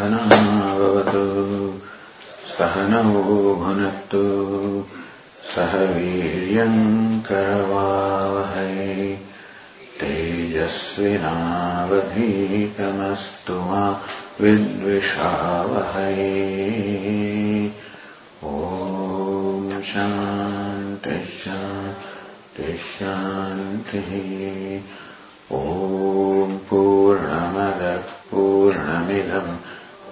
सहनावतु सहनौ भुनक्तु सह वीर्यङ्करवावहै तेजस्विनावधीतमस्तु मा विद्विषावहै। ॐ शान्तिः ॐ पूर्णमदः पूर्णमिदम्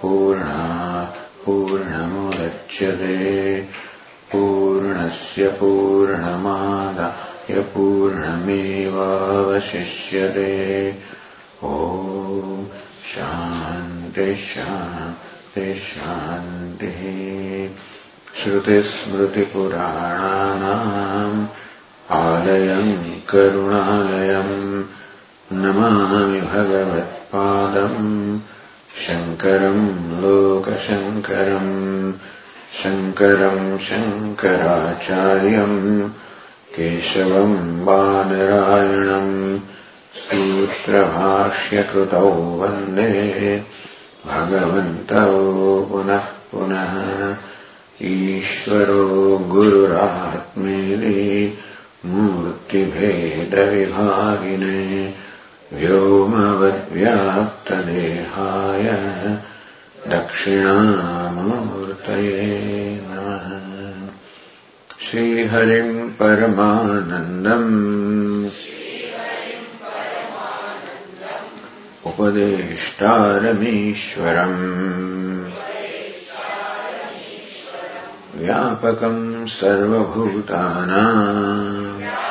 पूर्णात् पूर्णमुदच्यते पूर्णस्य पूर्णमादाय पूर्णमेवावशिष्यते। ॐ शान्तिः शान्तिः शान्तिः। श्रुतिस्मृतिपुराणानाम् आलयम् करुणालयम् नमामि भगवत्पादम् शङ्करम् लोकशङ्करम् शङ्करम् शङ्कराचार्यम् केशवम् बानरायणम् सूत्रभाष्यकृतौ वन्दे भगवन्तौ पुनः पुनः ईश्वरो गुरुरात्मेति मूर्तिभेदविभागिने व्योमवद्व्याप्तदेहाय दक्षिणामूर्तये नमः। श्रीहरिम् परमानन्दम्। उपदेष्टारमीश्वरम्। व्यापकम् सर्वभूतानाम्।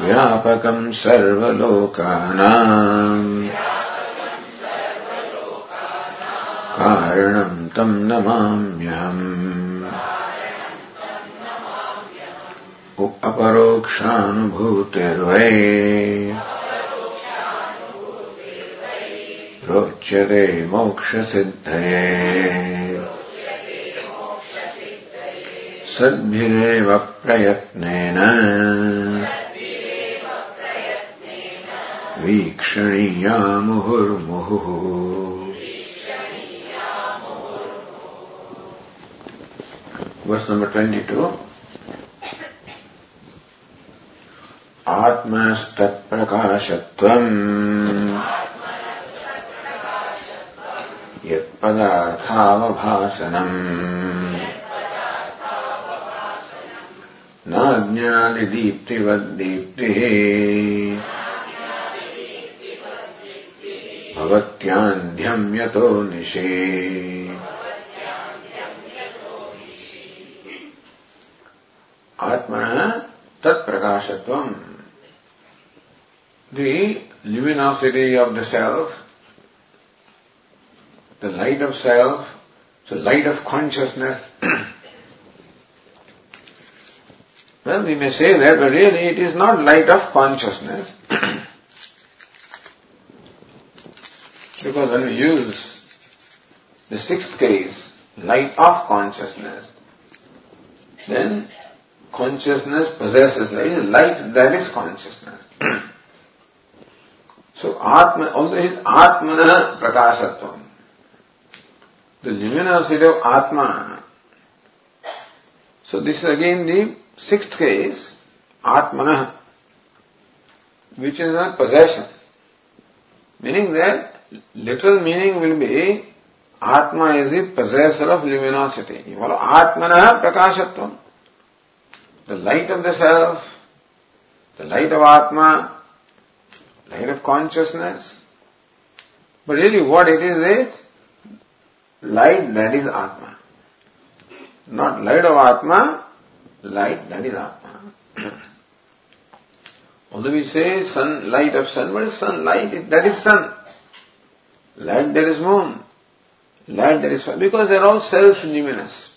व्यापकम् सर्वलोकानाम्। कारणम् तम् नमाम्यहम्। अपरोक्षानुभूतिर्वै। रोच्यते मोक्षसिद्धये। सद्भिरेव प्रयत्नेन। वीक्षणीया मुहुर्मुहुः Verse 22. आत्मस्तत्प्रकाशत्वम् यत्पदार्थावभासनम् नाज्ञादिदीप्तिवद्दीप्तिः भवत्यान्ध्यम् यतो निशे आत्मनः तत्प्रकाशत्वम् the luminosity of the self, the light of self, the light of consciousness. well, we may say that, but really it is not light of consciousness. Because when we use the sixth case, light of consciousness, then consciousness possesses light, light that is consciousness. So Atma, although it is Atmana Prakasatvam, the luminosity of Atma. So this is again the sixth case, Atmana, which is a possession. Meaning that literal meaning will be Atma is the possessor of luminosity. You Atmana Prakasatvam. The light of the self, the light of Atma, light of consciousness. But really what it is is light that is Atma. Not light of Atma, light that is Atma. Although we say sun, light of sun, what is sun? Light, that is sun. Light there is moon. Light there is sun. Because they are all self-luminous.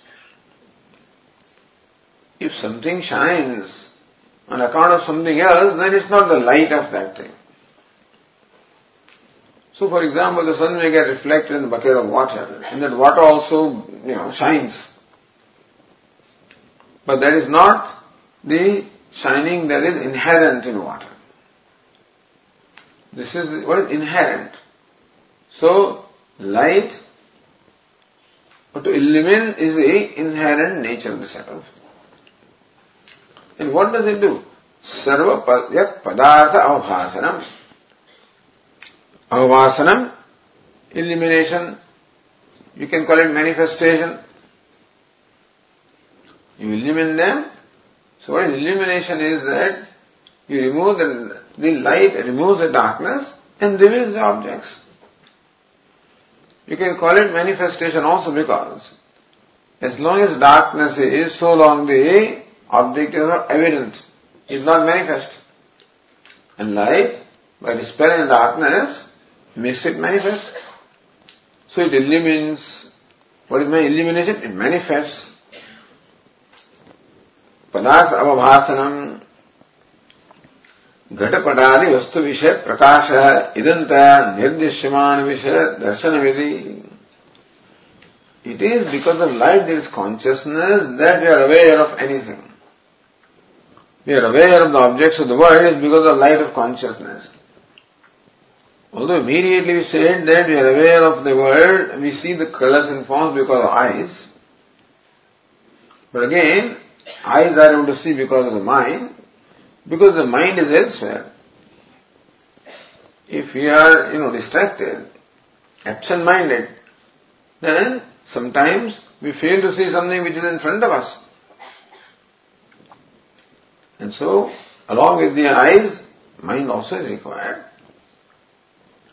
If something shines on account of something else, then it's not the light of that thing. So for example, the sun may get reflected in a bucket of water, and that water also, you know, shines. But that is not the shining that is inherent in water. This is what is inherent. So, light, to illumine is the inherent nature of the self. And what does it do? Sarva padartha avbhasanam. Avbhasanam, illumination, you can call it manifestation. You illumine them. So what is illumination is that you remove the, the light, removes the darkness and reveals the objects. You can call it manifestation also because as long as darkness is, so long the object is not evident, is not manifest. And light, by dispelling darkness, makes it manifest. So it illumines. What is my illumination? It manifests. पदार्थ अवभाषणम ಘಟಪಟಾದಿ ವಸ್ತು ವಿಷಯ ಪ್ರಕಾಶ ಇದಂತ ನಿರ್ದಿಶ್ಯಮಾನ ವಿಷಯ ದರ್ಶನವಿದೆ It is because of light, there is consciousness that we are aware of anything. We are aware of the objects of the world is because of light of consciousness. Although immediately we said that we are aware of the world, we see the colors and forms because of eyes. But again, eyes are able to see because of the mind because the mind is elsewhere. If we are, you know, distracted, absent-minded, then sometimes we fail to see something which is in front of us. And so, along with the eyes, mind also is required.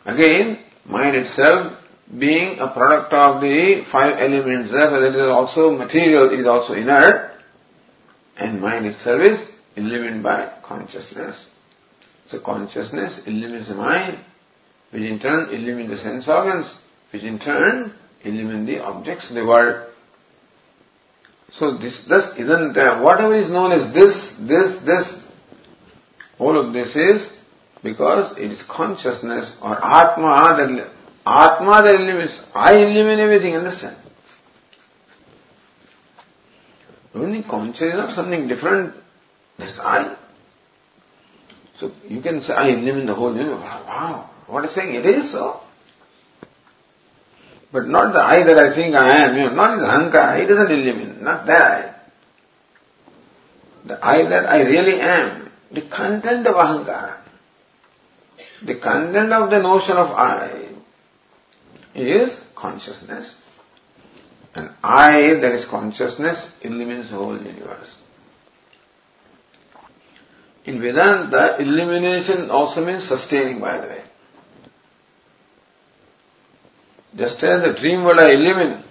Again, mind itself being a product of the five elements, therefore it is also material, is also inert, and mind itself is illumined by consciousness. So consciousness illumines the mind, which in turn illumines the sense organs, which in turn illumine the objects of the world. So this, thus isn't, uh, whatever is known as this, this, this, all of this is because it is consciousness or Atma that Atma that illumines. I illumine everything, understand? Only consciousness is not something different. That's I. So you can say, I illumine the whole universe. Wow, what is saying? It is so. But not the I that I think I am, you know, not the ahankara, he doesn't illumine, not that I. The I that I really am, the content of ahankara. The content of the notion of I is consciousness. And I, that is consciousness, illumines the whole universe. In Vedanta, illumination also means sustaining, by the way. Just as the dream world I illumine,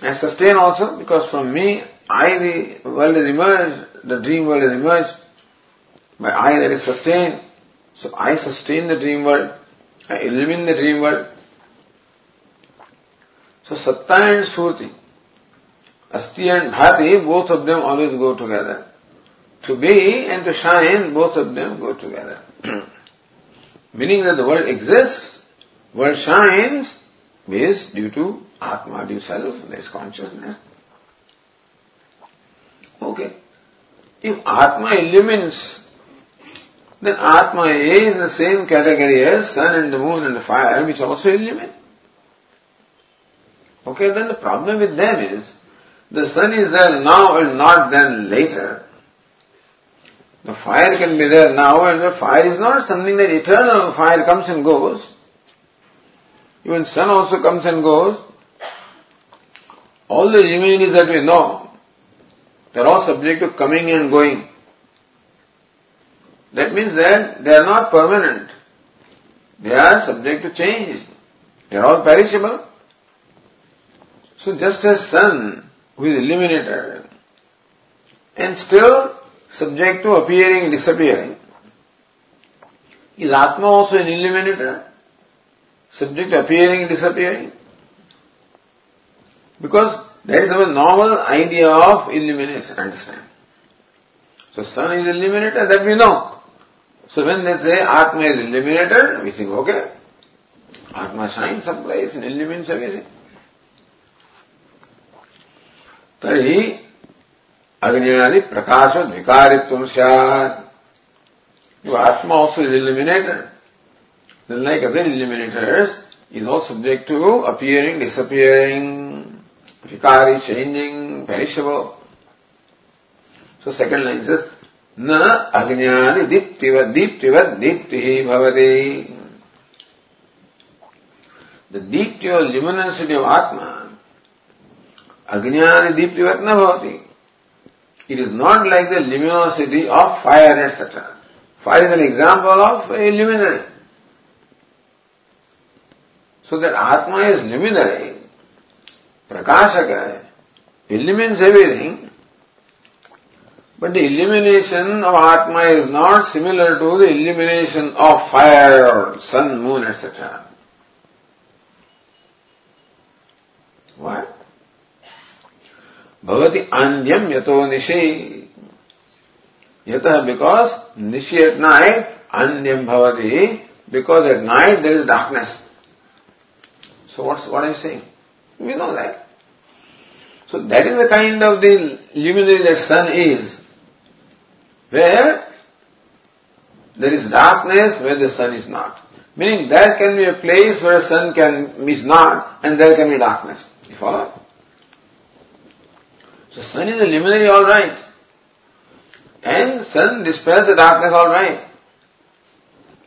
I sustain also because from me, I, the world is emerged, the dream world is emerged, by I that is sustained, so I sustain the dream world, I illumine the dream world. So Satta and Sphurti, Asti and Bhati, both of them always go together. To be and to shine, both of them go together. Meaning that the world exists, world shines, is due to Atma, due self, there is consciousness. Okay. If Atma illumines then Atma is the same category as sun and the moon and the fire, which also illumine. Okay, then the problem with them is, the sun is there now and not then later. The fire can be there now and the fire is not something that eternal fire comes and goes. Even sun also comes and goes. All the remaining that we know, they're all subject to coming and going. That means that they are not permanent. They are subject to change. They are all perishable. So just as sun, who is illuminated, and still subject to appearing, disappearing, is Atma also an illuminator? Subject to appearing, disappearing? Because that is our normal idea of illumination, understand? So sun is illuminator, that we know. So when they say Atma is illuminated, we think, okay, Atma shines someplace and illumines everything. तर्हि अग्नियादि प्रकाश विकारित्व स्यात् Your Atma also is illuminated. Then like other illuminators, is all subject to appearing, disappearing, vikari, changing, perishable. So second line says, न अज्ञान दीप्तिवत दीप्तिवत दीप्ति ही भवते The deepti or luminosity of Atma, Ajnana Deeptivat na bhavati. it is not like the luminosity of fire, etc. Fire is an example of a luminary. So that Atma is luminary, Prakashaka, illumines everything, but the illumination of Atma is not similar to the illumination of fire or sun, moon, etc. Why? भवति आंध्यम यतो निशे यतः because निशे at night आंध्यम भवति because at night there is darkness so what's what I saying we know that So that is the kind of the luminary that sun is, where there is darkness where the sun is not. Meaning there can be a place where sun can is not and there can be darkness. You follow? So sun is a luminary, all right. And sun dispels the darkness, all right.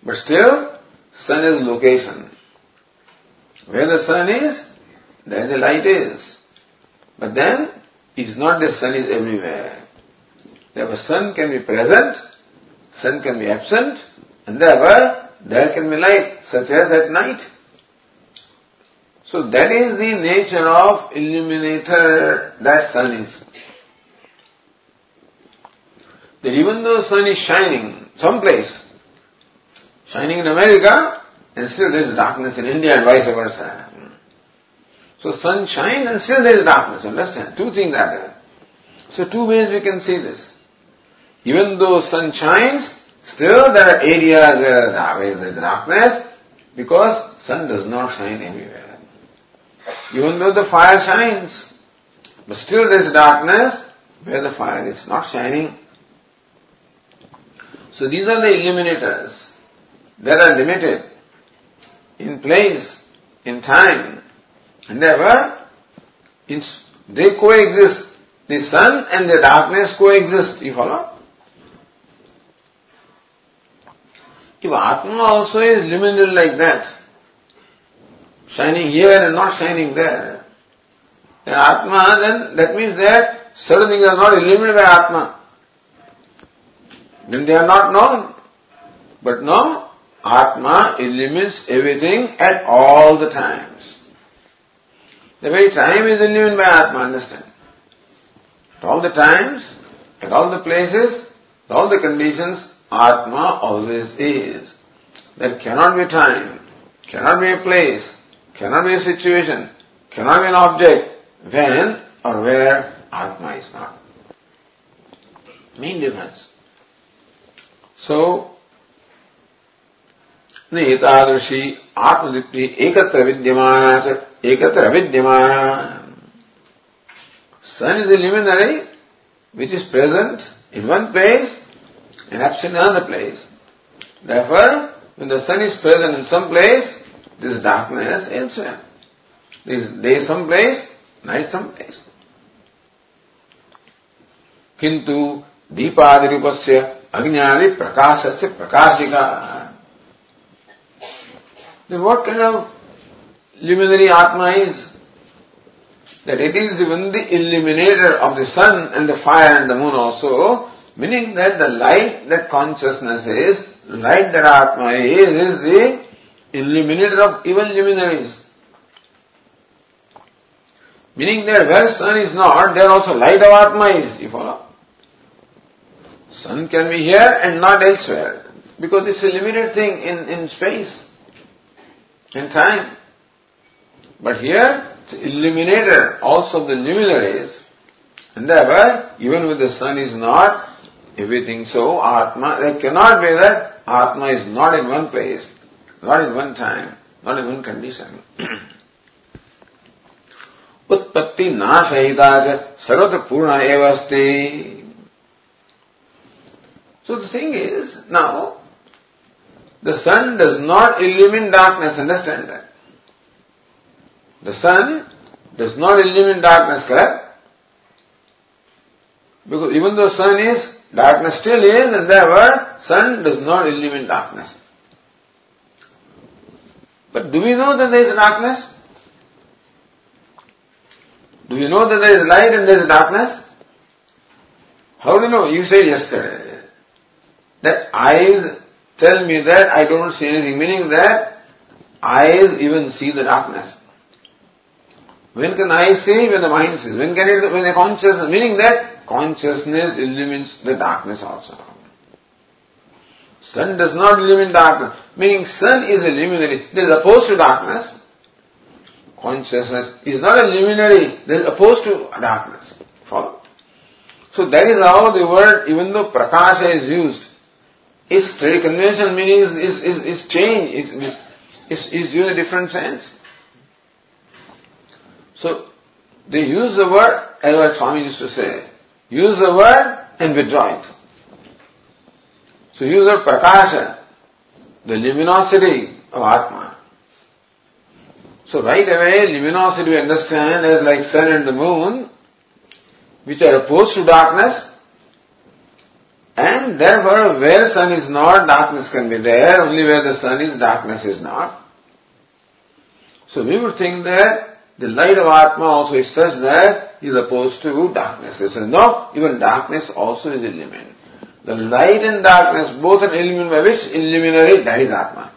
But still, sun is location. Where the sun is, there the light is. But then, it's not the sun is everywhere. Therefore, sun can be present, sun can be absent, and therefore, there can be light, such as at night. So that is the nature of illuminator that sun is. That even though sun is shining someplace, shining in America, and still there is darkness in India and vice versa. So sun shines and still there is darkness, understand? Two things are there. So two ways we can see this. Even though sun shines, still there are areas where there is darkness because sun does not shine anywhere. Even though the fire shines, but still there is darkness where the fire is not shining. So these are the illuminators that are limited in place, in time, and ever they coexist. The sun and the darkness coexist. You follow? If Atma also is luminal like that, shining here and not shining there. And Atma, then that means that certain things are not illuminated by Atma. Then they are not known. But no, Atma illumines everything at all the times. The very time is illuminated by Atma, understand? At all the times, at all the places, at all the conditions, Atma always is. There cannot be time, cannot be a place, cannot be a situation, cannot be an object when or where Atma is not. Main difference. So, एतादृशी आत्मदीप्ति एकत्र विद्यमाना एकत्र विद्यमाना sun is a luminary which is present in one place and absent in another place. Therefore, when the sun is present in some place, this darkness elsewhere. This day someplace, night someplace. किंतु दीपादि रूपस्य अज्ञानी प्रकाशस्य प्रकाशिका Then what kind of luminary Atma is? That it is even the illuminator of the sun and the fire and the moon also, meaning that the light that consciousness is, light that Atma is, is the illuminator of even luminaries. Meaning that where sun is not, there also light of Atma is, you follow? Sun can be here and not elsewhere, because it's a limited thing in, in space, in time. But here, it's illuminator also the luminaries, and therefore, even when the sun is not, everything so, Atma, there cannot be that Atma is not in one place, not in one time, not in one condition. उत्पत्ति नाशहिता सर्वत्र पूर्ण एव अस्ति So the thing is, now, the sun does not illumine darkness, understand that. The sun does not illumine darkness, correct? Because even though sun is, darkness still is, and therefore sun does not illumine darkness. But do we know that there is darkness? Do you know that there is light and there is darkness? How do you know? You said yesterday that eyes tell me that I don't see anything, meaning that eyes even see the darkness. When can eyes see? When the mind sees. When can it, when the consciousness, meaning that consciousness illumines the darkness also. Sun does not live in darkness, meaning sun is a luminary. There is opposed to darkness. Consciousness is not a luminary, there is opposed to darkness. Follow? So that is how the word, even though prakasha is used, its very conventional meaning is, is, is, is change, is, is, is used in a different sense. So, they use the word, as what Swami used to say, use the word and withdraw it. So use the word prakasha, the luminosity of Atma. So right away, luminosity we understand as like sun and the moon, which are opposed to darkness, and therefore where sun is not, darkness can be there, only where the sun is, darkness is not. So we would think that the light of Atma also is such that is opposed to darkness. He says, no, even darkness also is illumined. The light and darkness both are illumined by which illuminary, that is Atma.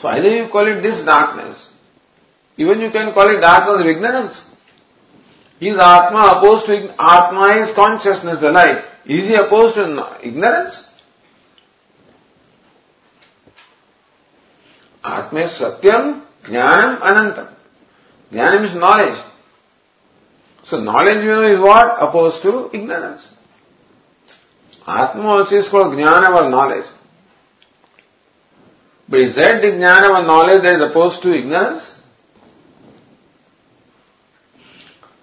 So either you call it this darkness, even you can call it darkness of ignorance. Is Atma opposed to Atma is consciousness, the light. Is he opposed to ignorance? Is Satyam, Jnanam, Anantam. Jnanam is knowledge. So knowledge you know is what? Opposed to ignorance. Atma also is called Jnana or knowledge. But is that the Jnana or knowledge that is opposed to ignorance?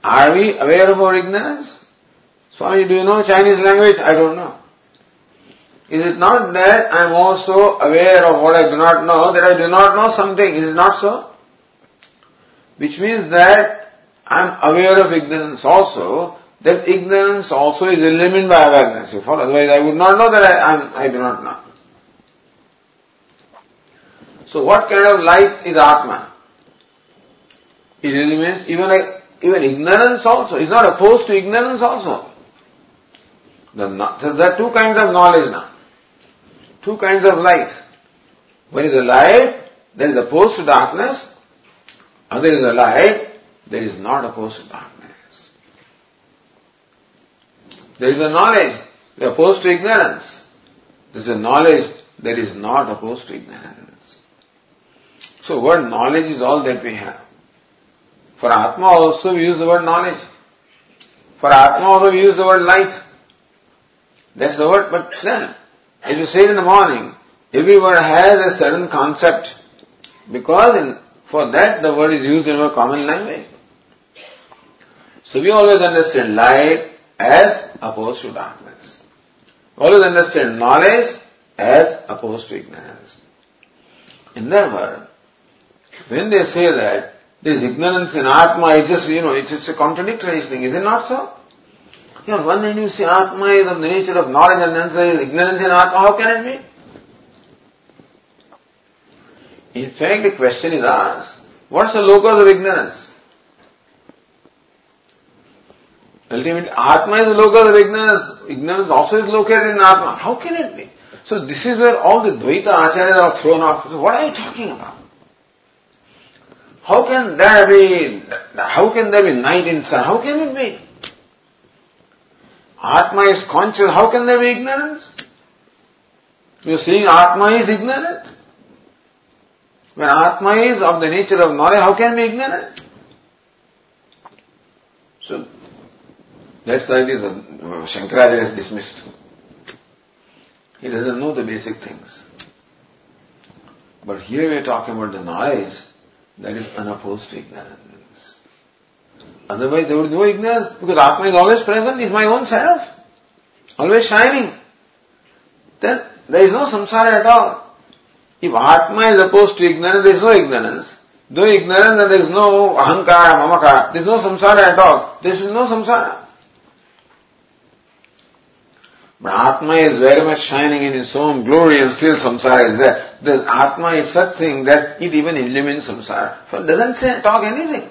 Are we aware of our ignorance? Swami, do you know Chinese language? I don't know. Is it not that I am also aware of what I do not know, that I do not know something? Is it not so? Which means that I am aware of ignorance also, that ignorance also is eliminated by awareness. You follow? Otherwise I would not know that I, am, I do not know. So what kind of light is Atma? It eliminates even even ignorance also. It's not opposed to ignorance also. The, there are two kinds of knowledge now. Two kinds of light. One is a light that is opposed to darkness. Other is a light that is not opposed to darkness. There is a knowledge opposed to ignorance. There is a knowledge that is not opposed to ignorance. So word knowledge is all that we have. For Atma also we use the word knowledge. For Atma also we use the word light. That's the word, but then, as you say in the morning, every word has a certain concept. Because in, for that the word is used in our common language. So we always understand light as opposed to darkness. Always understand knowledge as opposed to ignorance. In other words, when they say that there is ignorance in Atma, it's just, you know, it's just a contradictory thing, is it not so? You know, one hand you say Atma is of the nature of knowledge and then say ignorance in Atma, how can it be? In fact, the question is asked, what's the locus of ignorance? Ultimately, Atma is of ignorance. Ignorance also is located in Atma. How can it be? So this is where all the Dvaita Acharyas are thrown off. So what are you talking about? How can there be, how can there be night in sun? How can it be? Atma is conscious, how can there be ignorance? You are saying Atma is ignorant? When Atma is of the nature of knowledge, how can be ignorant? So, that's why it is, uh, Shankaracharya is dismissed. He doesn't know the basic things. But here we are talking about the knowledge that is unopposed to ignorance. Otherwise there would be no ignorance because Atma is always present, is my own self. Always shining. Then there is no samsara at all. If Atma is opposed to ignorance, there is no ignorance. Though ignorance, there is no ahankara, mamaka, there is no samsara at all. There is no samsara. But Atma is very much shining in its own glory and still samsara is there. The Atma is such thing that it even illumines samsara. So it doesn't say, talk anything.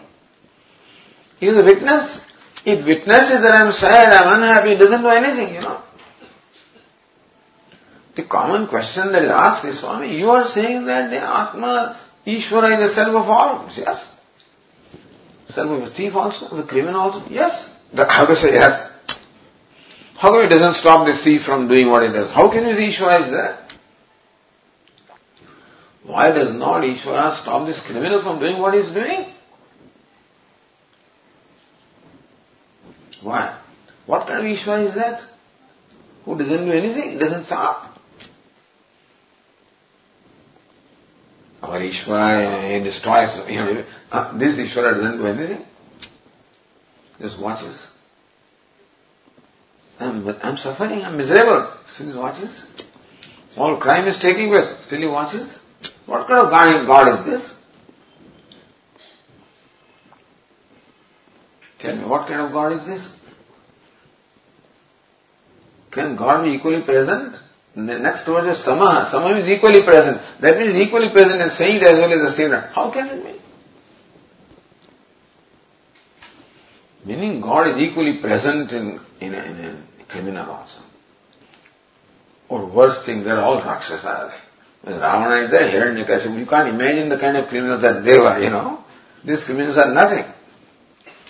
He is a witness. It witnesses that I am sad, I am unhappy, it doesn't do anything, you know. The common question that is asked is, Swami, you are saying that the Atma, Ishvara is the self of all. Yes. Self of the thief also, the criminal also. Yes. The, how to say yes? How come it doesn't stop the thief from doing what it does? How can you say Ishvara is there? Why does not Ishvara stop this criminal from doing what he is doing? Why? What kind of Ishvara is that? Who doesn't do anything, doesn't stop. Our Ishvara he destroys, you know, this Ishvara doesn't do anything. Just watches. I'm, I'm suffering, I'm miserable. Still he watches. All crime is taking place. Still he watches. What kind of God, God is this? Tell me, what kind of God is this? Can God be equally present? Next word is sama. Sama is equally present. That means equally present and saint as well as the sinner. How can it be? Meaning God is equally present in, in, a, in a criminal also. Or worse thing, they're all Rakshasas. When Ravana is there, Hiranyakashipu, you can't imagine the kind of criminals that they were, you know. These criminals are nothing.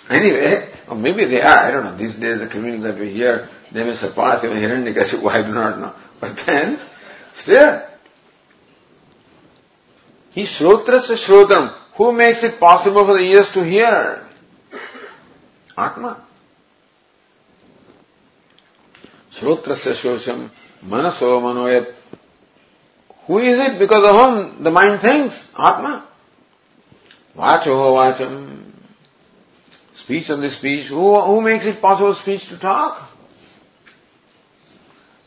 Anyway, or maybe they are, I don't know. These days the criminals that we hear, they may surpass even Hiranyakashipu, I do not know. But then, still, he shrotrasya shrotram. Who makes it possible for the ears to hear? Atma. Shrotrasya shrotram manaso manoyat. Who is it because of whom the mind thinks? Atma. Vacho vacham. Speech on the speech. Who, who makes it possible speech to talk?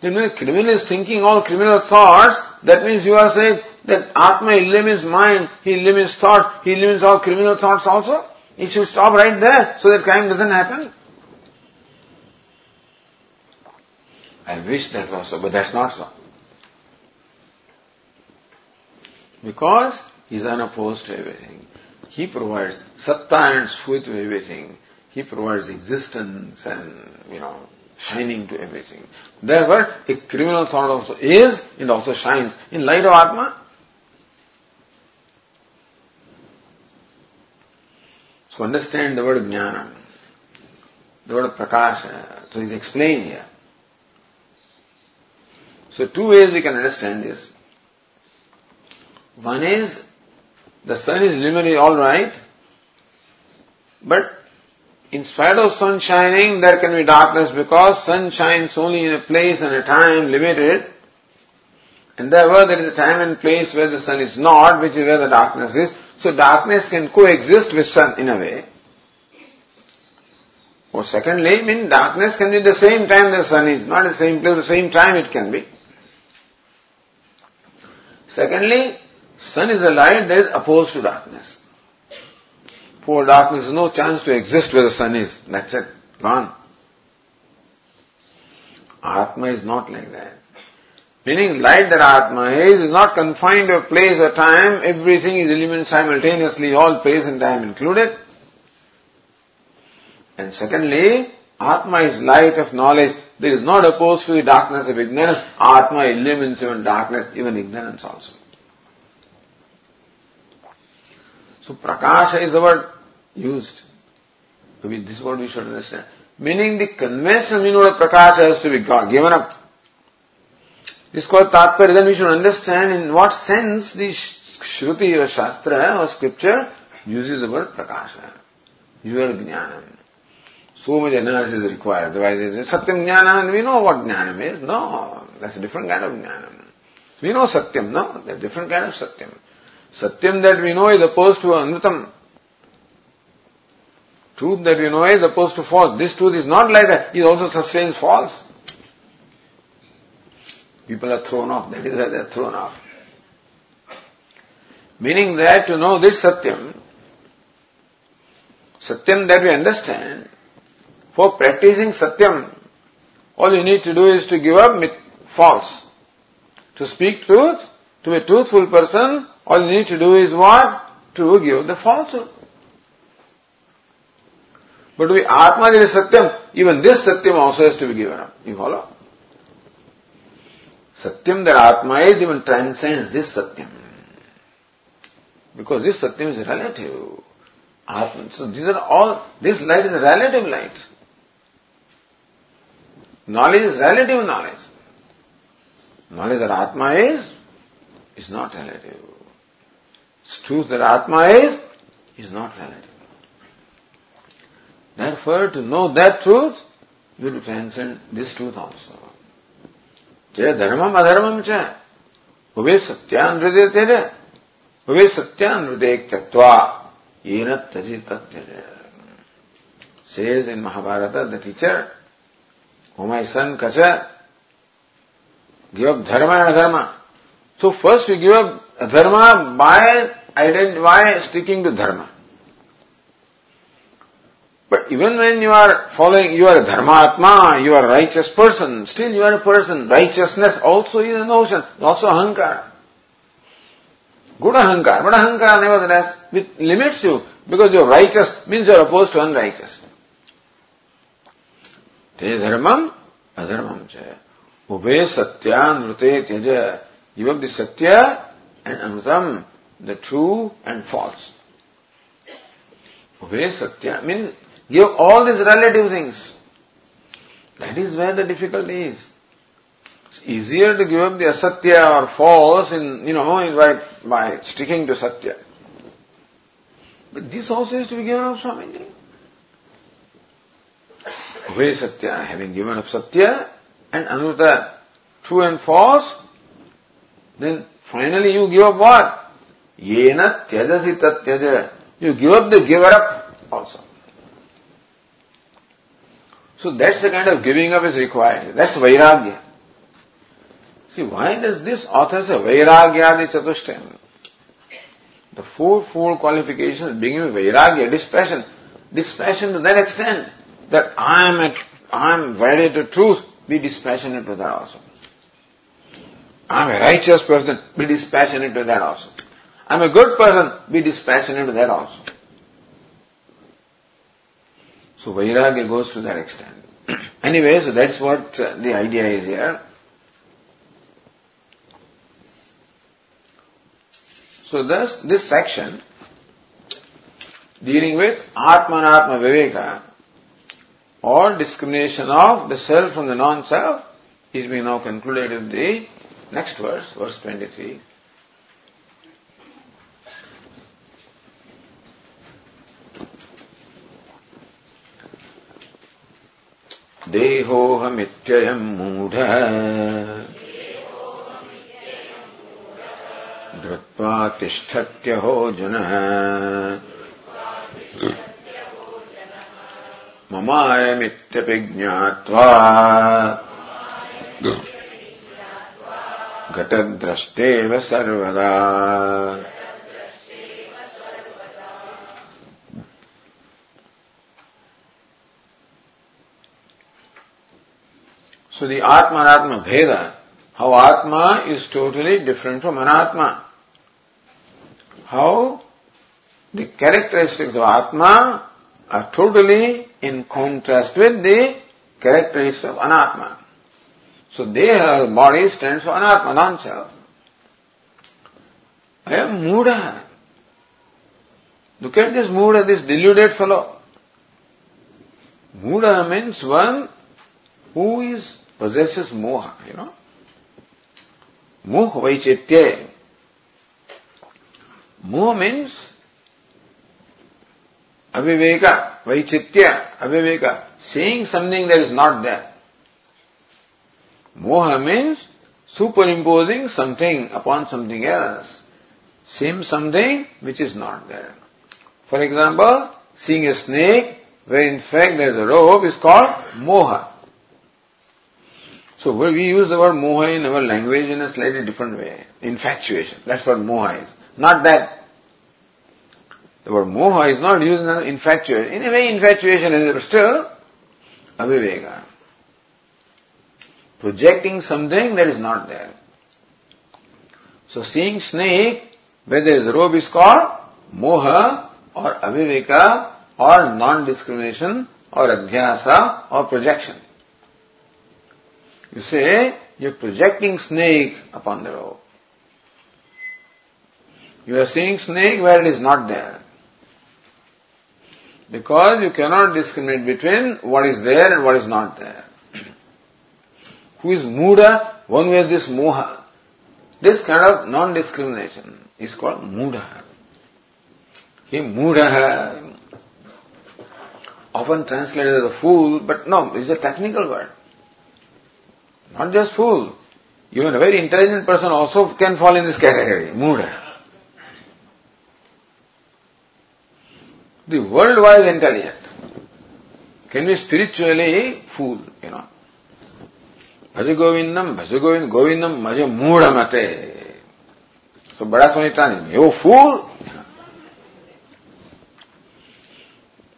When a criminal is thinking all criminal thoughts, that means you are saying that Atma illumines mind, he illumines thoughts, he illumines all criminal thoughts also. He should stop right there so that crime doesn't happen. I wish that was so, but that's not so. Because he is unopposed to everything. He provides satta and sweet to everything. He provides existence and, you know, shining to everything. Therefore, a criminal thought also is and also shines in light of Atma. So understand the word jnana, the word prakasha. So he's explained here. So two ways we can understand this. One is the sun is luminary all right, but in spite of sun shining, there can be darkness because sun shines only in a place and a time limited. And therefore there is a time and place where the sun is not, which is where the darkness is. So darkness can coexist with sun in a way. Or secondly, I mean darkness can be the same time the sun is, not the same place, the same time it can be. Secondly, sun is a light that is opposed to darkness. For darkness, no chance to exist where the sun is. That's it. Gone. Atma is not like that. Meaning light that Atma is, is not confined to a place or time. Everything is illumined simultaneously, all place and time included. And secondly, Atma is light of knowledge. There is not opposed to the darkness of ignorance. Atma illumines even darkness, even ignorance also. So Prakasha is the word used. I mean, this is what we should understand. Meaning the conventional meaning of Prakasha has to be given up. Called Tatparya. Then we should understand in what sense the Shruti or Shastra or scripture uses the word Prakasha. Your Jnanam. So much analysis is required. Otherwise, it's Satyam Jnanam, we know what Jnanam is. No, that's a different kind of Jnanam. We know Satyam, no? That's a different kind of Satyam. Satyam that we know is opposed to Anrutam. Truth that we know is opposed to false. This truth is not like that. It also sustains false. People are thrown off. That is why they are thrown off. Meaning that to know this Satyam, Satyam that we understand, for practicing Satyam, all you need to do is to give up false. To speak truth, to be a truthful person, all you need to do is what? To give the falsehood. But to be Atma, there is Satyam. Even this Satyam also has to be given up. You follow? Satyam that Atma is even transcends this Satyam. Because this Satyam is relative. Atma. So these are all, this light is a relative light. Knowledge is relative knowledge. Knowledge that Atma is, is not relative. It's Truth that Atma is, is not relative. Therefore, to know that truth, you will transcend this truth also. Te dharmam adharmam cha. Uve satyan hridaya tere. Uve satyan hridaya tattva. Yena taji tatyaya. Says in Mahabharata, the teacher, O my son Kacha, give up dharma and adharma. So first we give up dharma by identify sticking to dharma. But even when you are following, you are a dharmatma, you are a righteous person, still you are a person. Righteousness also is a notion, also ahankara. Good ahankara, but ahankara nevertheless which limits you because you are righteous means you are opposed to unrighteous. Te dharmam adharmam cha. Ube satya nrute tyaja. Give up the satya and anrutam, the true and false. Ube satya means Give all these relative things. That is where the difficulty is. It's easier to give up the asatya or false in, you know, by, by sticking to satya. But this also is to be given up, Swamiji. Where satya? Having given up satya and anuta, true and false, then finally you give up what? Yena tyajasi tatyaja. You give up the giver up also. So that's the kind of giving up is required. That's Vairagya. See, why does this author say Vairagyadi Chatushtayam? The fourfold qualifications begin with Vairagya, dispassion. Dispassion to that extent that I am at, I am wedded to truth, be dispassionate to that also. I am a righteous person, be dispassionate to that also. I am a good person, be dispassionate to that also. So Vairagya goes to that extent. anyway, so that's what the idea is here. So thus, this section dealing with Atmanatma Viveka or discrimination of the self from the non-self is being now concluded in the next verse, verse 23. देहोऽहमित्ययम् मूढः। धृत्वा तिष्ठत्यहो जनः। ममायमित्यपि ज्ञात्वा। घटद्रष्टेव सर्वदा So the Atma Anatma Bheda, how Atma is totally different from Anatma. How the characteristics of Atma are totally in contrast with the characteristics of Anatma. So their body stands for Anatma, non-self. I am Muda. Look at this Muda, this deluded fellow. Muda means one who is possesses moha, you know. Moha vaichitya. Moha means aviveka, vaichitya, aviveka, seeing something that is not there. Moha means superimposing something upon something else. Seeing something which is not there. For example, seeing a snake where in fact there is a rope is called moha. So we use the word moha in our language in a slightly different way. Infatuation. That's what moha is. not that. The word moha is not used in infatuation. In a way, infatuation is still aviveka. Projecting something that is not there. So seeing snake, is a robe is called moha or aviveka or non-discrimination or adhyasa or projection. You say, you're projecting snake upon the rope. You are seeing snake where it is not there. Because you cannot discriminate between what is there and what is not there. Who is Muda? One who has this moha. This kind of non-discrimination is called Muda. He Muda often translated as a fool, but no, it's a technical word not just fool. Even a very intelligent person also can fall in this category, mood. The world wise intelligent can be spiritually fool, you know. Bhajagovindam, Bhajagovind, Govindam, Bhaja Moodamate. So Bada Swami you fool!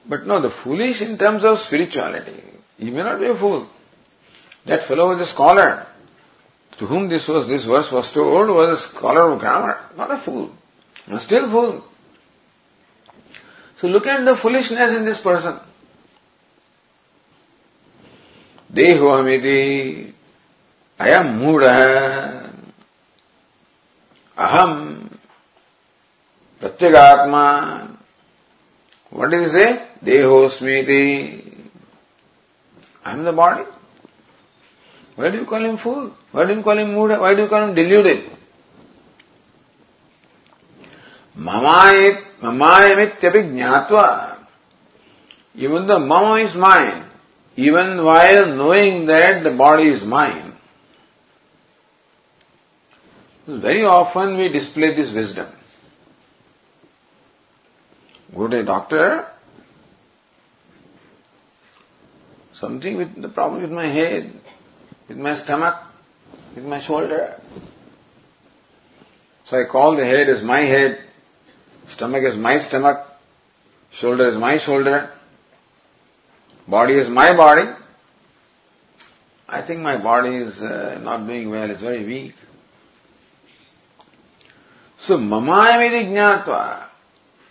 But no, the foolish in terms of spirituality. He may not be a fool that fellow was a scholar to whom this was this verse was told was a scholar of grammar not a fool still fool so look at the foolishness in this person. Dehoamiti, I am Mudha, Aham, Pratyagatma. What did he say? Dehosmiti. I am the body. Why do you call him fool? Why do you call him Mudha? Why do you call him deluded? Mama Mamayamityapi jnatva. Even the mama is mine, even while knowing that the body is mine. Very often we display this wisdom. Go to a doctor, something with the problem with my head, with my stomach, with my shoulder. So I call the head as my head, Stomach is my stomach, shoulder is my shoulder, body is my body. I think my body is uh, not doing well, it's very weak. So, mamayamiti jnatva,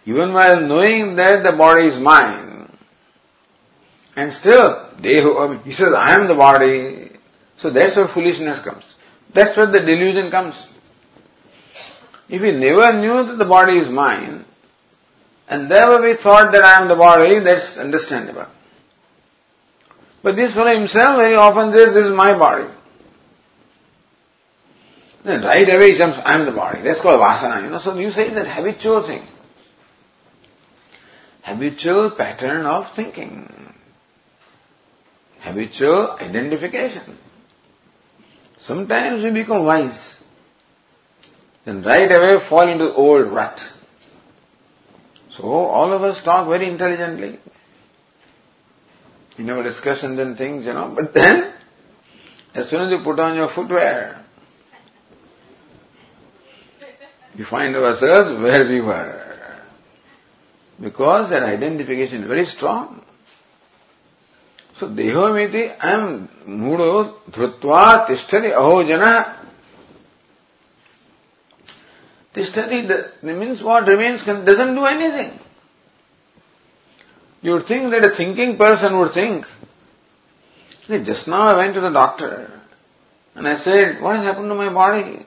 even while knowing that the body is mine, and still, dehu, he says, I am the body. So that's where foolishness comes. That's where the delusion comes. If we never knew that the body is mine, and never we thought that I am the body, that's understandable. But this fellow himself very often says, this is my body. Then right away he jumps, I am the body. That's called vasana, you know. So you say that habitual thing. Habitual pattern of thinking. Habitual identification. Sometimes we become wise then right away fall into old rut. So all of us talk very intelligently in our discussions and things, you know, but then as soon as you put on your footwear, you find ourselves where we were. Because that identification is very strong. Am mudo dhrutva tishtati aho jana the study that means what remains doesn't do anything. You would think that a thinking person would think. Just now I went to the doctor and I said, what has happened to my body?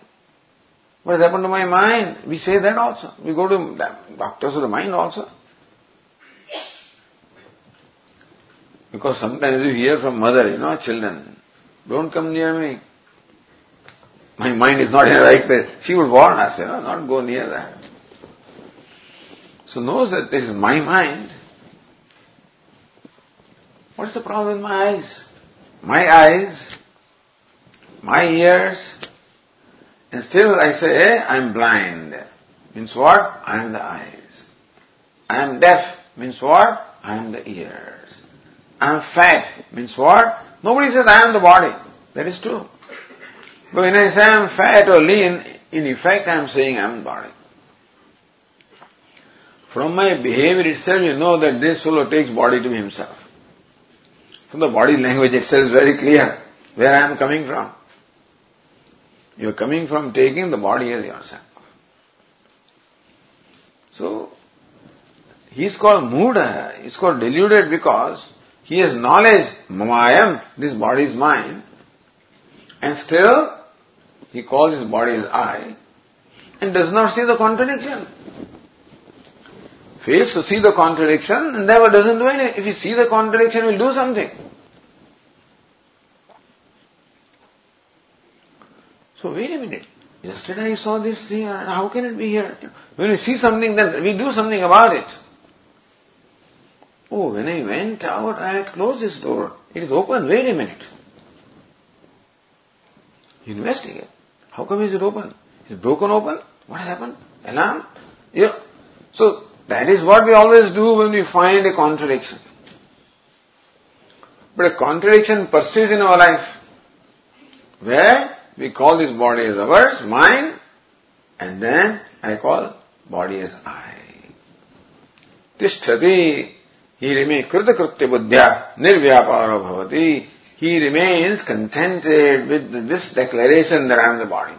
What has happened to my mind? We say that also. We go to doctors of the mind also. Because sometimes you hear from mother, you know, children, don't come near me. My mind is not in the right place. She would warn us, you know, not go near that. So knows that this is my mind. What's the problem with my eyes? My eyes, my ears, and still I say, eh, I'm blind. Means what? I am the eyes. I am deaf. Means what? I am the ears. I am fat. Means what? Nobody says I am the body. That is true. But when I say I'm fat or lean, in effect I'm saying I'm body. From my behavior itself, you know that this fellow takes body to himself. So the body language itself is very clear where I am coming from. You are coming from taking the body as yourself. So, he is called Muda, he is called deluded because he has knowledge, I am, this body is mine, and still he calls his body as I, and does not see the contradiction. Fails to see the contradiction and never doesn't do anything. If he see the contradiction, he will do something. So wait a minute. Yesterday I saw this thing, how can it be here? When we see something, then we do something about it. When I went out, I had closed this door. It is open. Wait a minute. Investigate. How come is it open? Is it broken open? What has happened? Alarm? Yeah. So that is what we always do when we find a contradiction. But a contradiction persists in our life. Where we call this body as ours, mine, and then I call body as I. Tishtati, he remains kritakritya buddhya, nirvyaparo bhavati. He remains contented with this declaration that I am the body.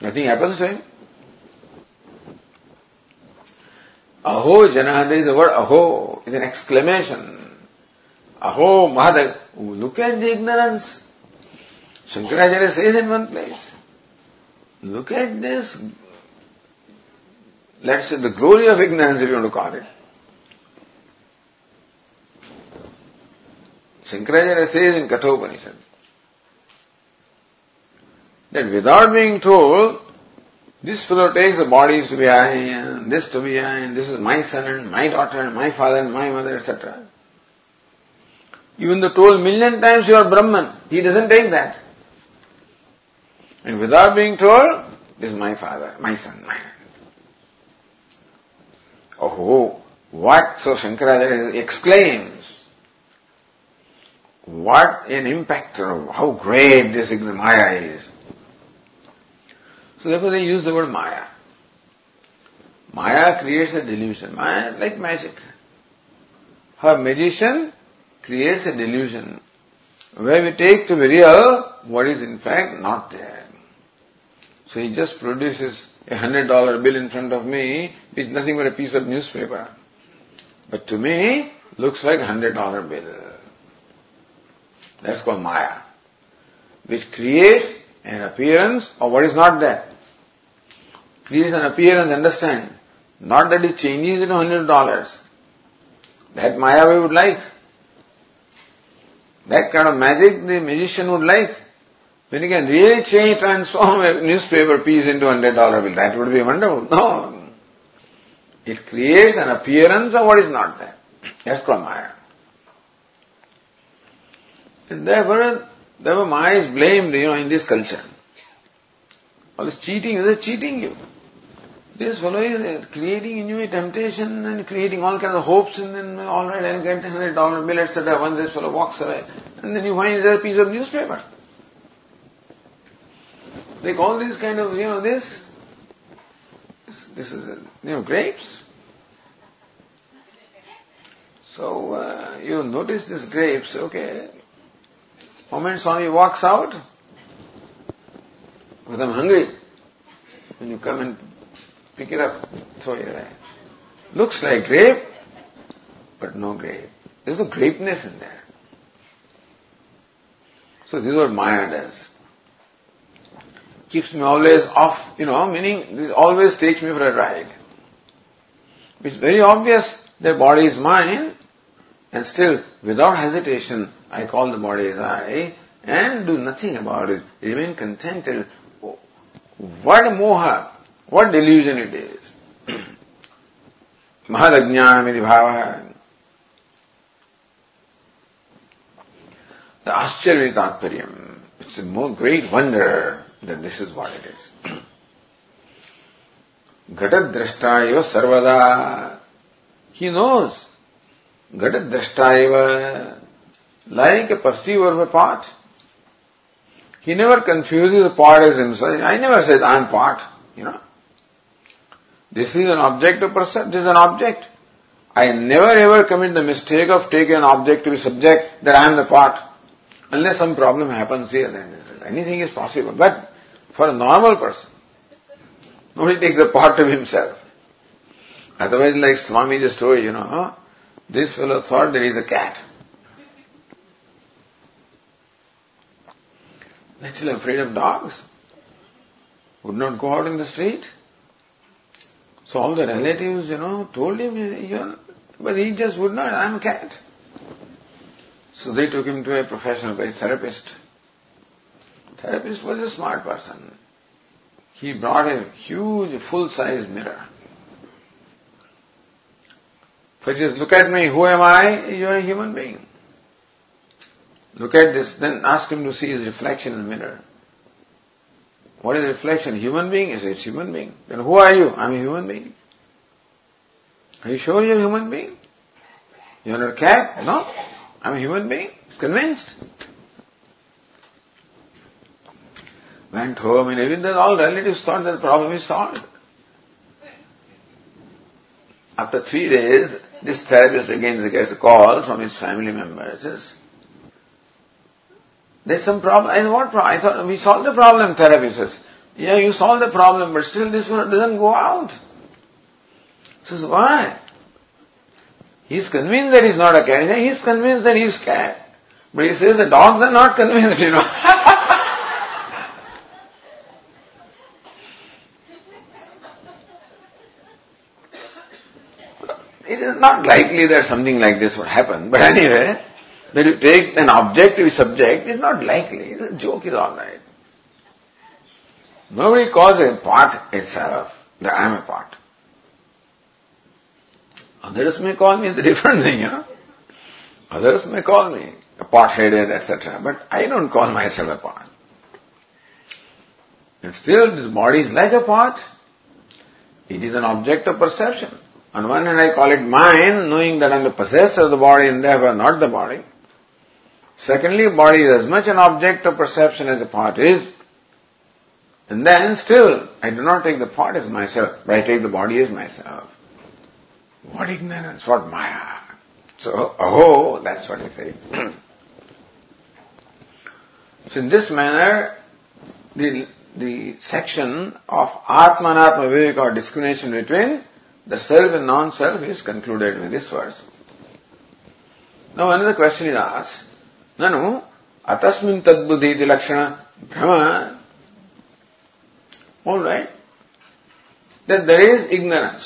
Nothing happens to him. Aho Janah, there is the word aho, is an exclamation. Aho Mahadag, look at the ignorance. Shankaracharya says in one place, look at this, let's say the glory of ignorance if you want to call it. Shankaracharya says in Kathopanishad that without being told, this fellow takes the bodies to be I, and this to be I, and this is my son and my daughter and my father and my mother, etc. Even though told million times you are Brahman, he doesn't take that. And without being told, this is my father, my son, my Oh, what? So Shankaracharya exclaims, what an impact, how great this Maya is. So therefore they use the word Maya. Maya creates a delusion. Maya like magic. Her magician creates a delusion where we take to be real what is in fact not there. So he just produces a hundred dollar bill in front of me, it's nothing but a piece of newspaper. But to me, looks like a hundred dollar bill. That's called Maya, which creates an appearance of what is not there. Creates an appearance, understand. Not that it changes into hundred dollars. That Maya we would like. That kind of magic the magician would like. When you can really change, transform a newspaper piece into hundred dollar bill, that would be wonderful. No. It creates an appearance of what is not there. That's called Maya. And therefore, therefore Maya is blamed, you know, in this culture. All this cheating, is cheating you. This fellow is creating in you a temptation and creating all kinds of hopes and then alright I'll get hundred dollar bill, etc. Once this fellow walks away, and then you find there's a piece of newspaper. Like all these kind of, you know, this, this is, you know, grapes. So, uh, you notice these grapes, okay. Moment Swami walks out, because I'm hungry. When you come and pick it up, throw it away. Looks like grape, but no grape. There's no grapeness in there. So this is what Maya does keeps me always off, you know, meaning this always takes me for a ride. It's very obvious the body is mine, and still, without hesitation, I call the body as I, and do nothing about it. Remain contented. What moha, what delusion it is. The Ascharya Tatparyam. It's a more great wonder that this is what it is. Gatadrashtayo sarvada. He knows. Gatadrashtayo like a perceiver of a pot. He never confuses the pot as himself. I never said I am pot, you know. This is an object of perception, this is an object. I never ever commit the mistake of taking an object to be subject that I am the part. Unless some problem happens here, then anything is possible. But for a normal person, nobody takes the part of himself. Otherwise, like Swami just told you, know, this fellow thought there is a cat. Naturally afraid of dogs. Would not go out in the street. So all the relatives, you know, told him, you but he just would not, I'm a cat. So they took him to a professional, a therapist. Therapist was a smart person. He brought a huge full-size mirror. First just look at me, who am I? You're a human being. Look at this, then ask him to see his reflection in the mirror. What is reflection? Human being? He says, human being. Then who are you? I'm a human being. Are you sure you're a human being? You're not a cat? No. I'm a human being. He's convinced. Went home and even then all relatives thought that the problem is solved. After three days, this therapist again gets a call from his family member. Says, there's some problem. Said, what problem? I thought we solved the problem, therapist says. Yeah, you solved the problem, but still this one doesn't go out. Says, why? He's convinced that he's not a cat. He's convinced that he's cat. But he says the dogs are not convinced, you know. it is not likely that something like this would happen. But anyway, that you take an objective subject is not likely. The joke is alright. Nobody calls a part itself that I am a part. Others may call me the different thing, you know. Others may call me a pot-headed, etc. But I don't call myself a pot. And still this body is like a pot. It is an object of perception. On one hand I call it mine, knowing that I am the possessor of the body and therefore not the body. Secondly, body is as much an object of perception as a pot is. And then still, I do not take the pot as myself, but I take the body as myself. What ignorance, what maya. So, oh, that's what I say. so in this manner, the, the section of Atma and Atma Viveka or discrimination between the self and non-self is concluded with this verse. Now another question is asked, नु अतस्मिन तद्बुद्धि लक्षण, भ्रम। All right that is ignorance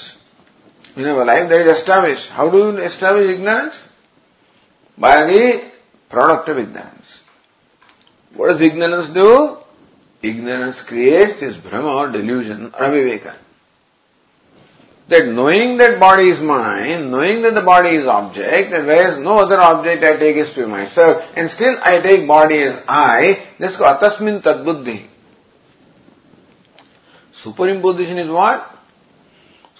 in our life there is establish how do you establish ignorance by the product of ignorance what does ignorance do ignorance creates this भ्रम और delusion अविवेकन That knowing that body is mine, knowing that the body is object, and whereas no other object I take is to myself, and still I take body as I, this is atasmin tadbuddhi. Superimposition is what?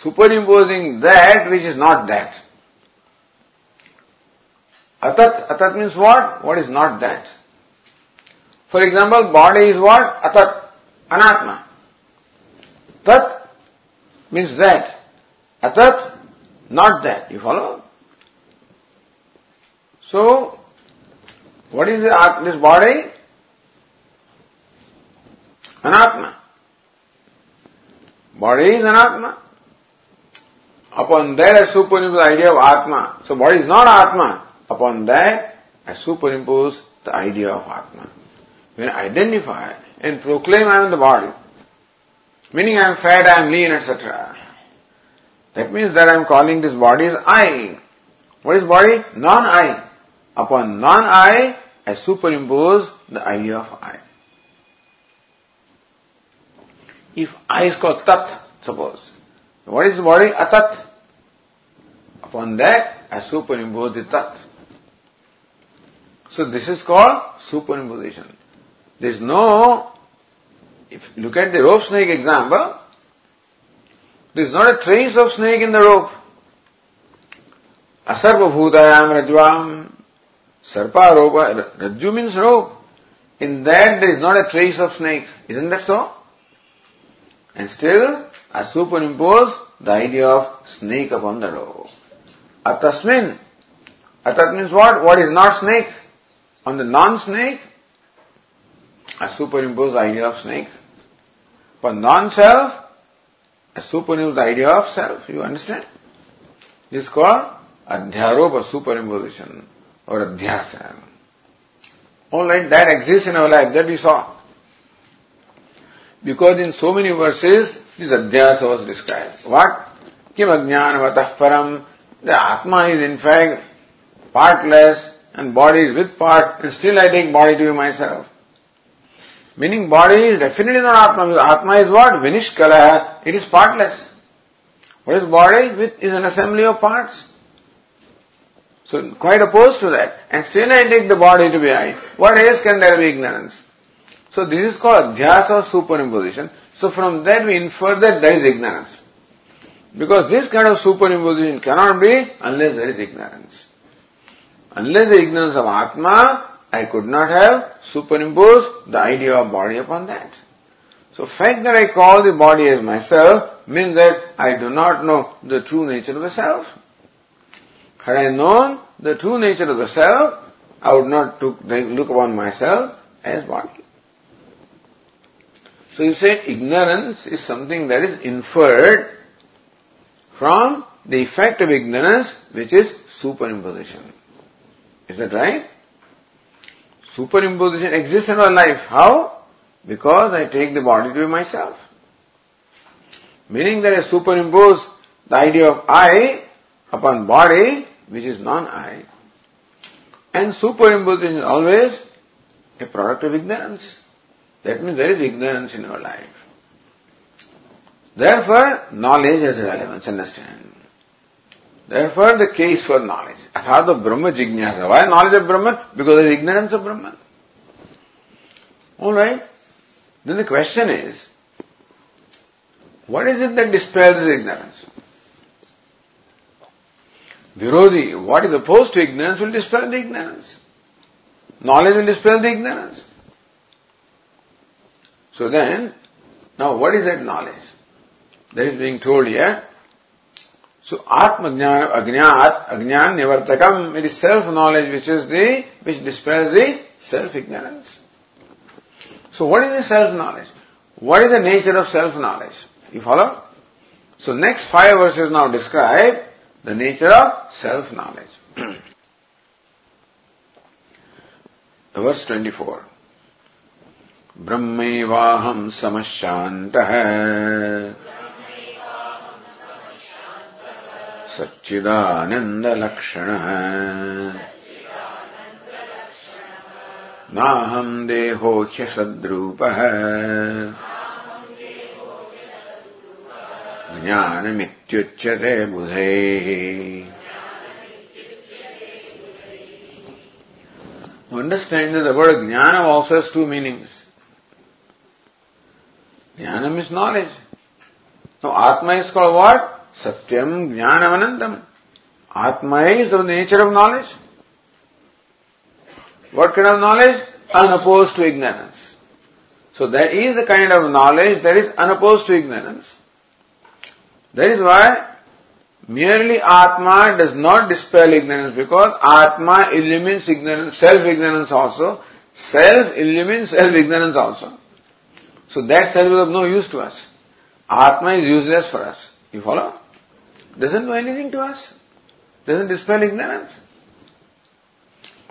superimposing that which is not that. Atat, atat means what? What is not that? For example, body is what? Atat, anatma. Tat means that. Atat, not that. You follow? So, what is this body? Anatma. Body is anatma. Upon that I superimpose the idea of Atma. So body is not Atma. Upon that I superimpose the idea of Atma. When I identify and proclaim I am the body, meaning I am fat, I am lean, etc. That means that I am calling this body as I. What is body? Non-I. Upon non-I, I superimpose the idea of I. If I is called Tat, suppose. What is body? Atat. Upon that, I superimpose the tat. So this is called superimposition. There is no, if look at the rope snake example, there is not a trace of snake in the rope. Asarva bhutayam rajvam, sarpa ropa, rajju means rope. In that there is not a trace of snake. Isn't that so? And still, I superimpose the idea of snake upon the door. Atasmin. Atat means what? What is not snake? On the non-snake, I superimpose the idea of snake. For non-self, Superimpose the idea of self. You understand? This is called adhyaropa superimposition or adhyasa. Alright, that exists in our life, that we saw. Because in so many verses, this adhyasa was described. What? Kim ajnanavatah param. The Atma is in fact partless and body is with part and still I take body to be myself. Meaning body is definitely not Atma. Atma is what? Vinishkala. It is partless. Is body? With is an assembly of parts. So quite opposed to that. And still I take the body to be I. What else can there be ignorance? So this is called adhyasa superimposition. So from that we infer that there is ignorance. Because this kind of superimposition cannot be unless there is ignorance. Unless the ignorance of Atma, I could not have superimposed the idea of body upon that. So fact that I call the body as myself means that I do not know the true nature of the self. Had I known the true nature of the self, I would not look upon myself as body. So you say ignorance is something that is inferred from the effect of ignorance, which is superimposition. Is that right? Superimposition exists in our life. How? Because I take the body to be myself. Meaning that I superimpose the idea of I upon body, which is non-I. And superimposition is always a product of ignorance. That means there is ignorance in our life. Therefore, knowledge has relevance, understand. Therefore, the case for knowledge. Athato Brahma Jignasa. Why knowledge of Brahman? Because there is ignorance of Brahman. Alright. Then the question is, what is it that dispels ignorance? Virodhi, what is opposed to ignorance will dispel the ignorance. Knowledge will dispel the ignorance. So then, now what is that knowledge? That is being told here. So Atma Jnana Ajnat Nivartakam, it is self-knowledge which is the, which dispels the self-ignorance. So what is the self-knowledge? What is the nature of self-knowledge? You follow? So next five verses now describe the nature of self-knowledge. Verse 24. ब्रह्मैवाहं समशान्तः सच्चिदानन्दलक्षणः नाहं देहोह्यसद्रूपः ज्ञानमित्युच्यते बुधैः jnana also has two meanings. Jnanam is knowledge. Now Atma is called what? Satyam Jnanamanandam. Atma is the nature of knowledge. What kind of knowledge? Unopposed to ignorance. So that is the kind of knowledge that is unopposed to ignorance. That is why merely Atma does not dispel ignorance because Atma illumines ignorance, self-ignorance also. Self illumines self-ignorance also. So that self of no use to us. Atma is useless for us. You follow? Doesn't do anything to us. Doesn't dispel ignorance.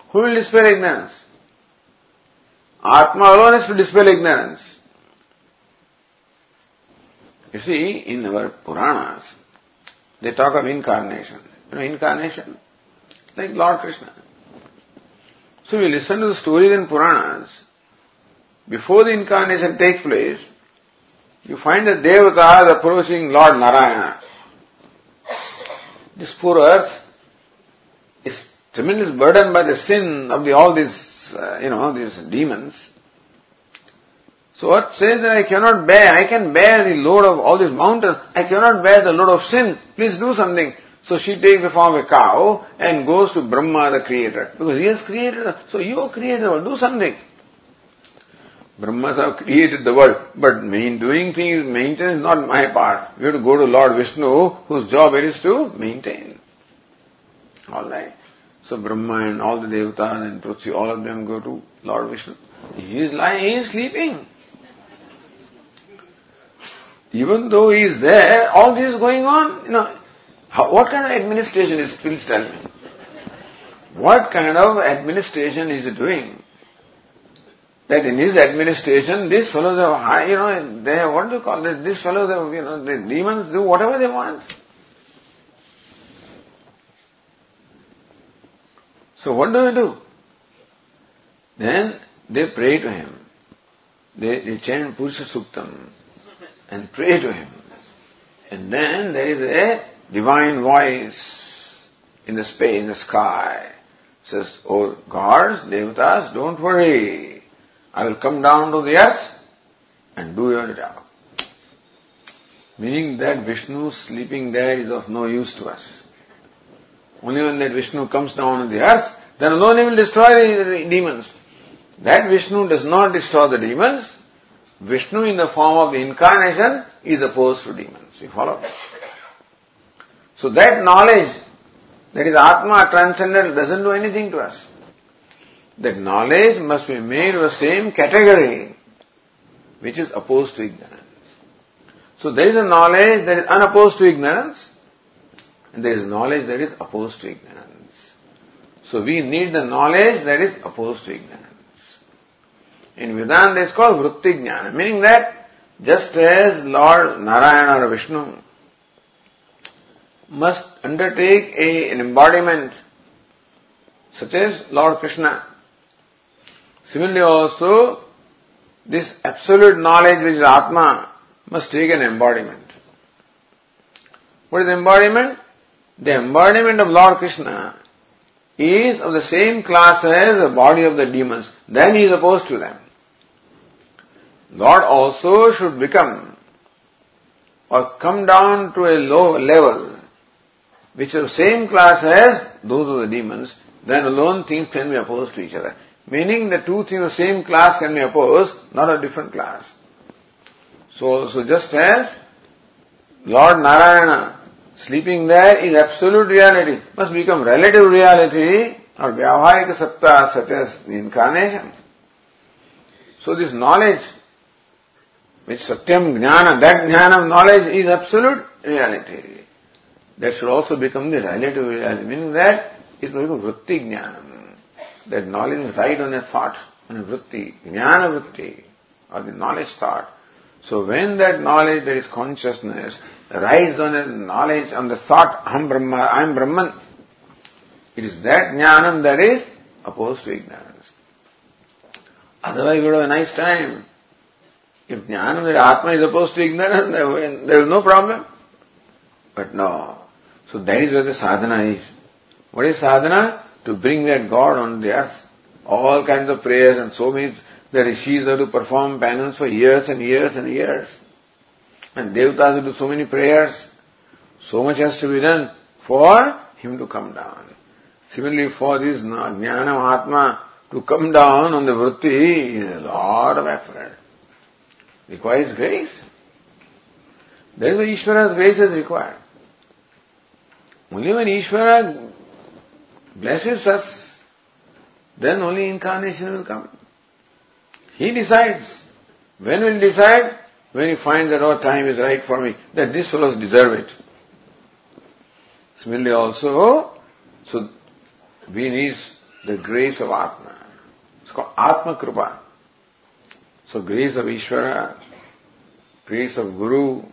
Who will dispel ignorance? Atma alone is to dispel ignorance. You see, in our Puranas, they talk of incarnation. You know, incarnation, like Lord Krishna. So we listen to the stories in Puranas, before the incarnation takes place, you find that Devatas approaching Lord Narayana. This poor earth is tremendous burdened by the sin of the, all these, uh, you know, these demons. So earth says that I cannot bear, I can bear the load of all these mountains, I cannot bear the load of sin, please do something. So she takes the form of a cow and goes to Brahma the creator. Because he has created. So you are creator, do something. Brahmas have created the world, but main, doing things, maintenance is not my part. We have to go to Lord Vishnu, whose job it is to maintain. Alright. So Brahma and all the devatas and Prithvi, all of them go to Lord Vishnu. He is lying, he is sleeping. Even though he is there, all this is going on, you know, how, what kind of administration is, please tell me. What kind of administration is he doing? That in his administration, these fellows have, you know, they have, what do you call this? These fellows have, you know, the demons do whatever they want. So what do we do? Then they pray to him. They, they chant Purusha Suktam and pray to him. And then there is a divine voice in the space, in the sky. Says, Oh gods, devatas, don't worry. I will come down to the earth and do your job. Meaning that Vishnu sleeping there is of no use to us. Only when that Vishnu comes down on the earth, then alone he will destroy the demons. That Vishnu does not destroy the demons. Vishnu in the form of the incarnation is opposed to demons. You follow? So that knowledge, that is Atma transcendental, doesn't do anything to us. That knowledge must be made of the same category which is opposed to ignorance. So there is a knowledge that is unopposed to ignorance, and there is knowledge that is opposed to ignorance. So we need the knowledge that is opposed to ignorance. In Vedanta it's called Vritti Jnana, meaning that just as Lord Narayana or Vishnu must undertake a, an embodiment such as Lord Krishna, similarly also this absolute knowledge which is Atma must take an embodiment. What is embodiment? The embodiment of Lord Krishna is of the same class as the body of the demons, then he is opposed to them. Lord also should become or come down to a low level which is the same class as those of the demons, then alone things can be opposed to each other. Meaning the two things the same class can be opposed, not a different class. So, so just as Lord Narayana sleeping there is absolute reality, must become relative reality or vyavaharika satta such as the incarnation. So this knowledge, which satyam jnana, that jnana of knowledge is absolute reality. That should also become the relative reality, meaning that it will become vritti jnana. That knowledge is right on a thought, on a vritti, jnana vritti, or the knowledge thought. So when that knowledge, that is consciousness, rides on a knowledge, on the thought, Brahma, I am Brahman, it is that jnanam that is opposed to ignorance. Otherwise, you would have a nice time. If jnanam, that Atma is opposed to ignorance, there is no problem. But no. So that is where the sadhana is. What is sadhana? To bring that God on the earth. All kinds of prayers and so many, the rishis have to perform penance for years and years and years. And devatas to do so many prayers. So much has to be done for him to come down. Similarly, for this jnana atma to come down on the vritti is a lot of effort. Requires grace. That is why Ishvara's grace is required. Only when Ishvara blesses us, then only incarnation will come. He decides. When will decide? When he finds that our oh, time is right for me, that these fellows deserve it. Similarly also, so we need the grace of Atma. It's called Atma Kripa. So grace of Ishvara, grace of Guru,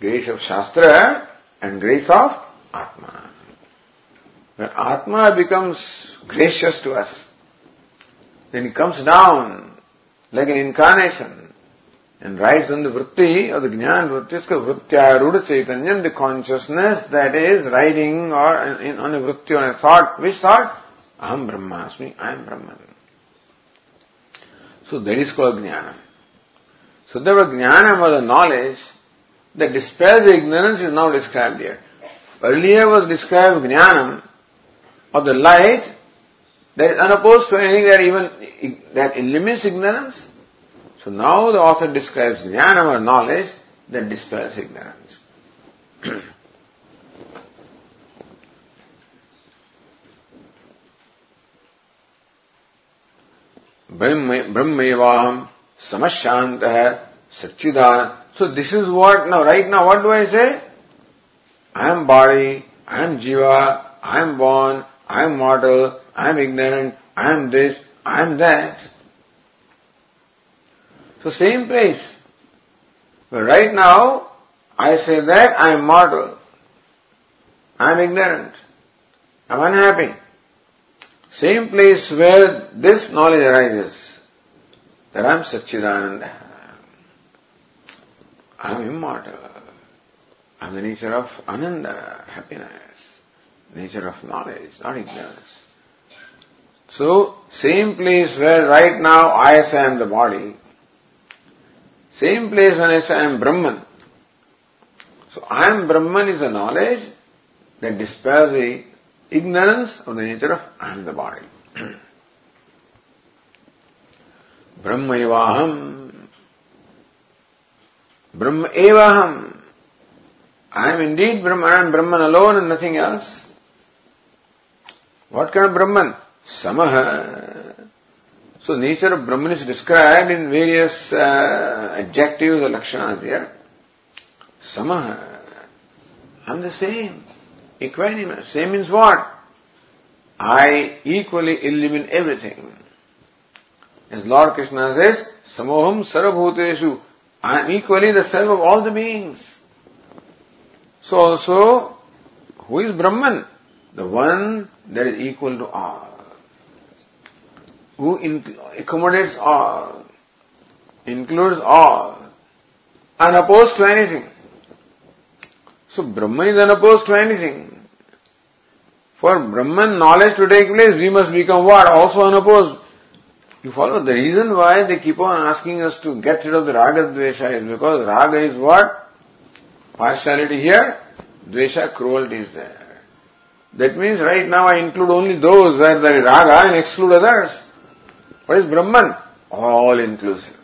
grace of Shastra, and grace of. When Atma becomes gracious to us, then he comes down like an incarnation and rides on the vritti or the jnana vritti, it's called vrittyaruda chaitanyam, the consciousness that is riding or in, on a vritti, on a thought. Which thought? Aham Brahmasmi, I am Brahman. So that is called jnana. So the jnana was the knowledge that dispels the ignorance is now described here. Earlier was described jnanam of the light that is unopposed to anything that even that eliminates ignorance. So now the author describes jnana or knowledge that dispels ignorance. Brahmaivaham samashantah satchidan. So this is what now, right now, what do I say? I am body, I am jiva, I am born, I am mortal, I am ignorant, I am this, I am that. So same place. But right now, I say that I am mortal. I am ignorant. I am unhappy. Same place where this knowledge arises, that I am Satchidananda. I am immortal. I am the nature of Ananda, happiness, nature of knowledge, not ignorance. So, same place where right now I say I am the body, same place when I say I am Brahman. So I am Brahman is a knowledge that dispels the ignorance of the nature of I am the body. Brahmaivaham. Brahma evaham. I am indeed Brahman. I am Brahman alone and nothing else. What kind of Brahman? Samaha. So nature of Brahman is described in various uh, adjectives or lakshanas here. Samaha. I'm the same. Equanimous. Same means what? I equally illumine everything. As Lord Krishna says, Samoham Sarvabhuteshu. I am equally the self of all the beings. So also, who is Brahman? The one that is equal to all who accommodates all, includes all, unopposed to anything. So Brahman is unopposed to anything. For Brahman knowledge to take place, we must become what? Also unopposed. You follow the reason why they keep on asking us to get rid of the raga dvesha is because raga is what? Partiality here, dvesha, cruelty is there. That means right now I include only those where there is raga and exclude others. What is Brahman? All inclusive.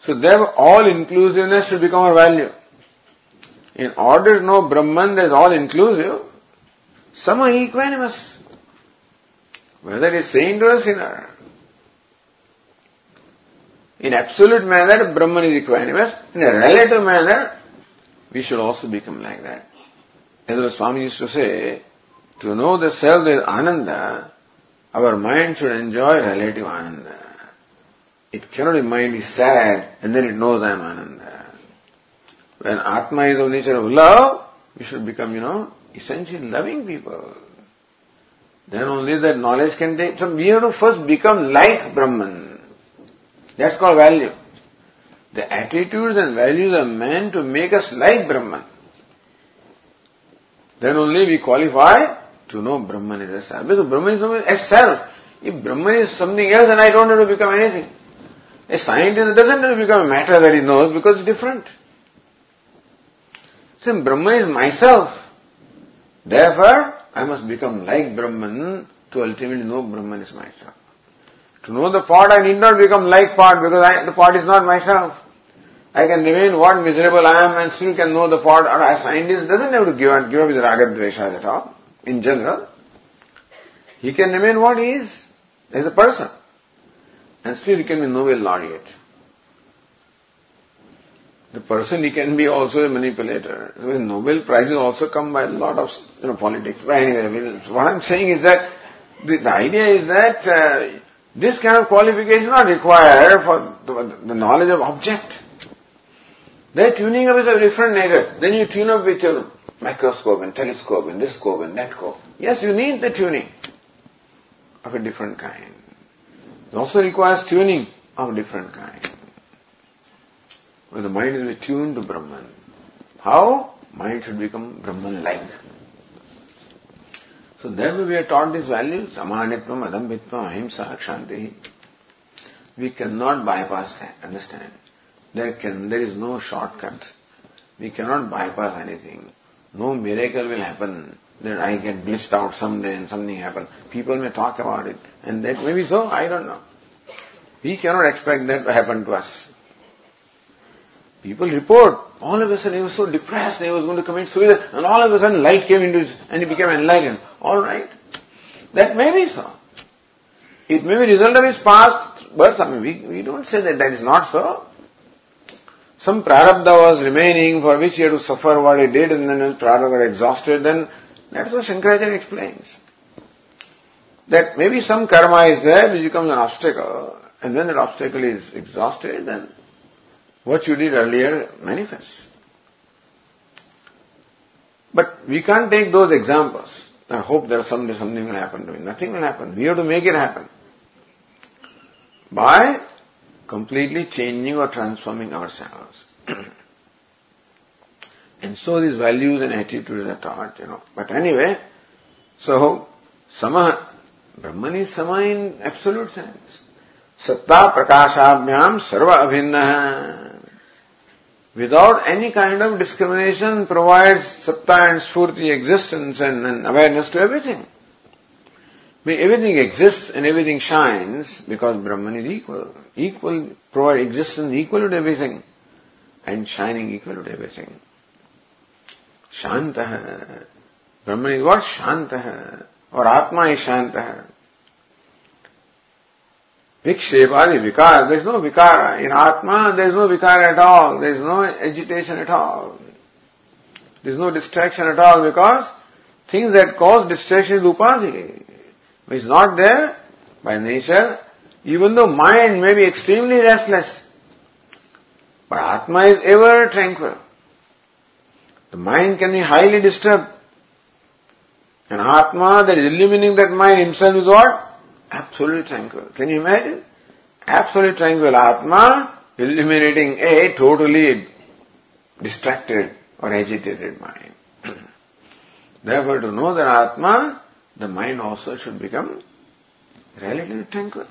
So there all inclusiveness should become our value. In order to know Brahman is all inclusive, some are equanimous. Whether it is saint or sinner. In absolute manner, Brahman is equanimous. In a relative manner, we should also become like that. As the Swami used to say, to know the self is Ananda, our mind should enjoy relative ananda. It cannot be mind is sad and then it knows I am ananda. When Atma is of nature of love, we should become, you know, essentially loving people. Then only that knowledge can take. So we have to first become like Brahman. That's called value. The attitudes and values of man to make us like Brahman. Then only we qualify to know Brahman is a self. Because Brahman is a self. If Brahman is something else, then I don't have to become anything. A scientist doesn't have to become a matter that he knows because it's different. Since Brahman is myself, therefore I must become like Brahman to ultimately know Brahman is myself. To know the part, I need not become like part because I, the part is not myself. I can remain what miserable I am and still can know the pot. Or scientist doesn't have to give up, give up his raga dveshas at all in general, he can remain what he is as a person. And still he can be Nobel laureate. The person he can be also a manipulator. So Nobel prizes also come by a lot of you know, politics. But anyway, what I'm saying is that the, the idea is that uh, this kind of qualification not required for the, the knowledge of object. Their tuning up is of different nature. Then you tune up with your microscope and telescope and this scope and that scope. Yes, you need the tuning of a different kind. It also requires tuning of a different kind. When the mind is tuned to Brahman, how? Mind should become Brahman-like. So therefore we are taught these values, amanitvam, adambitvam, ahimsa, kshanti. We cannot bypass that, understand? There can, there is no shortcut. We cannot bypass anything. No miracle will happen that I get glitched out someday and something happen. People may talk about it and that may be so, I don't know. We cannot expect that to happen to us. People report, all of a sudden he was so depressed, he was going to commit suicide, and all of a sudden light came into his, and he became enlightened. Alright. That may be so. It may be result of his past birth. I mean, we, we don't say that that is not so. Some prarabdha was remaining for which he had to suffer what he did and then his prarabdha got exhausted, then that's what Shankaracharya explains. That maybe some karma is there which becomes an obstacle, and when that obstacle is exhausted, then what you did earlier manifests. But we can't take those examples and hope that someday something will happen to me. Nothing will happen. We have to make it happen. By completely changing or transforming ourselves. and so these values and attitudes are taught, you know. But anyway, so Sama, Brahman is Sama in absolute sense. Satta prakashabhyam sarva abhinna without any kind of discrimination provides satta and sphurti existence and, and awareness to everything. Mean, everything exists and everything shines because Brahman is equal. Equal, provide existence equal to everything and shining equal to everything. Shantah. Brahman is what? Shantah. Or Atma is Shantah. Vikshepadi vikara. There is no vikara. In Atma, there is no vikara at all. There is no agitation at all. There is no distraction at all because things that cause distraction is upadhi. It's not there by nature, even though mind may be extremely restless. But Atma is ever tranquil. The mind can be highly disturbed. And Atma that is illuminating that mind himself is what? Absolutely tranquil. Can you imagine? Absolutely tranquil Atma illuminating a totally distracted or agitated mind. Therefore, to know that Atma, the mind also should become relatively tranquil.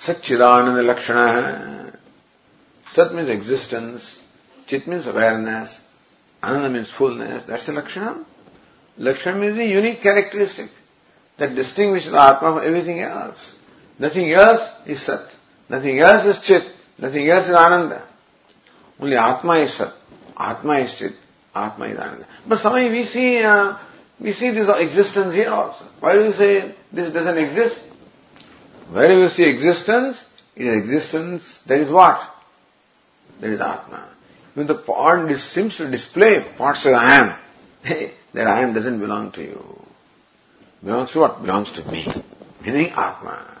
Satchidananda Lakshana. Sat means existence, Chit means awareness, Ananda means fullness. That's the Lakshana. Lakshana means the unique characteristic that distinguishes the Atma from everything else. Nothing else is Sat. Nothing else is Chit. Nothing else is Ananda. Only Atma is Sat. Atma is Chit. Atma is Ananda. But sometimes we see, uh, we see this existence here also. Why do you say this doesn't exist? Wherever you see existence, it is existence there is what? That is Atma. When the part seems to display parts of I am, that I am doesn't belong to you. Belongs to what? Belongs to me. Meaning Atma.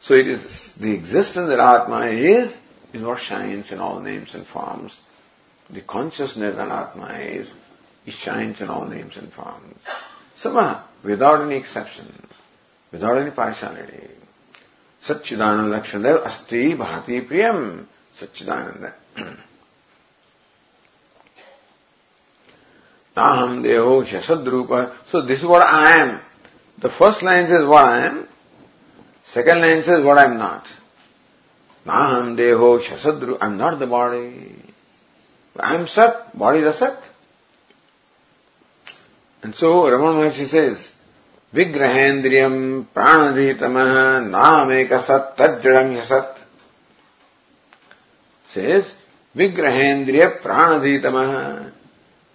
So it is the existence that Atma is, is what shines in all names and forms. The consciousness that Atma is, it shines in all names and forms. Sama, without any exception, without any partiality. Satchidananda Lakshana Asti Bhati Priyam Satchidananda. Naham Deho Shasadrupa. So this is what I am. The first line says what I am. Second line says what I am not. Naham Deho Shasadru. I am not the body. I am Sat. Body is Sat. And so Ramana Maharshi says, Vigrahendriyam pranadhitamah nameka sat tajjadam yasat. Says, Vigrahendriya pranadhitamah.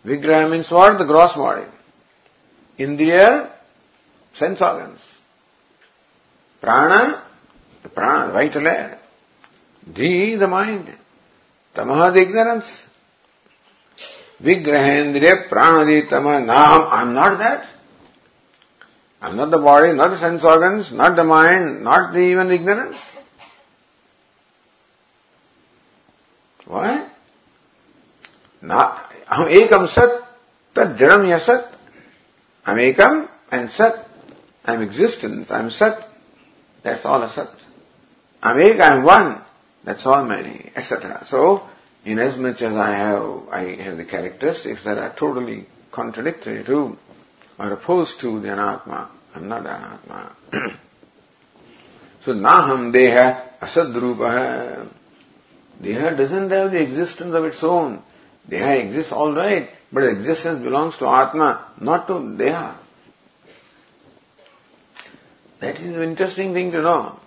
Vigraha means what? The gross body. Indriya, sense organs. Prana, the prana, vital air. Dhi, the mind. Tamaha, the ignorance. Vigrahendriya pranaditama nam. I'm not that. I'm not the body, not the sense organs, not the mind, not the even ignorance. Why? Not, I'm ekam sat, tad jaram yasat. I'm ekam and sat. I'm existence, I'm sat. That's all a sat. I'm ek, I'm one. That's all many, etc. So, inasmuch as I have, I have the characteristics that are totally contradictory to or opposed to the anatma, I'm not anatma. so, naham deha asadrupa. Deha doesn't have the existence of its own. Deha exists all right, but existence belongs to Atma, not to Deha. That is an interesting thing to know.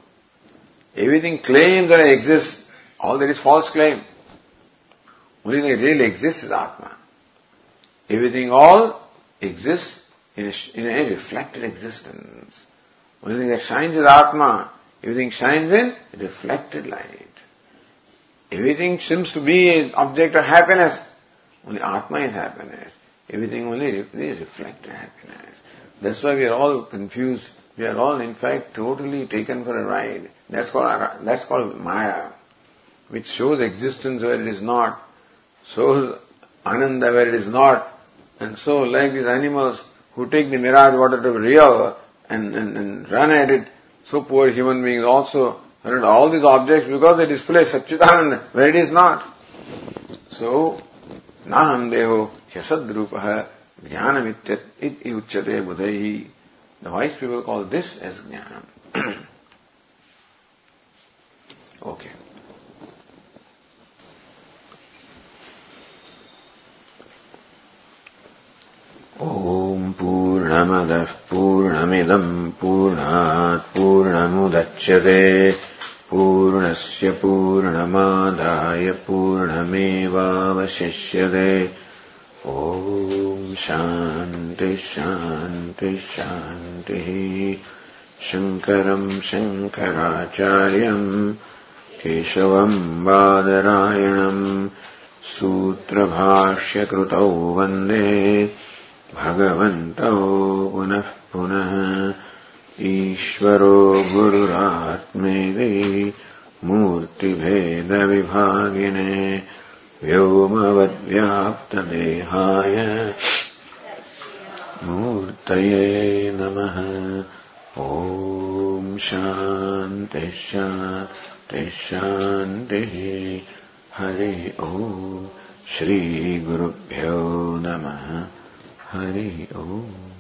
Everything claims that it exists, all that is false claim. Only thing that really exists is Atma. Everything all exists in a, in a reflected existence. Only thing that shines is Atma. Everything shines in reflected light. Everything seems to be an object of happiness. Only Atma is happiness. Everything only is reflected happiness. That's why we are all confused. We are all in fact totally taken for a ride. That's called, that's called Maya, which shows existence where it is not, shows Ananda where it is not. And so like these animals who take the mirage water to real and, and, and run at it, so poor human beings also run at all these objects because they display Satchitananda where it is not. So, Naham Deho Yasadrupaha Jnanam Uchyate Budhaihi. The wise people call this as Jnanam. okay. ॐ पूर्णमदः पूर्णमिदम् पूर्णात् पूर्णमुदच्यते। पूर्णस्य पूर्णमादाय पूर्णमेवावशिष्यते। ॐ शान्तिः शान्तिः शङ्करम् शङ्कराचार्यम् केशवम् बादरायणम् सूत्रभाष्यकृतौ वन्दे भगवन्तौ पुनः पुनः ईश्वरो गुरुरात्मेति मूर्तिभेदविभागिने व्योमवद्व्याप्तदेहाय मूर्तये नमः। ॐ शान्तिः शान्तिः शान्तिः। हरि ॐ श्रीगुरुभ्यो नमः। हरि ओम्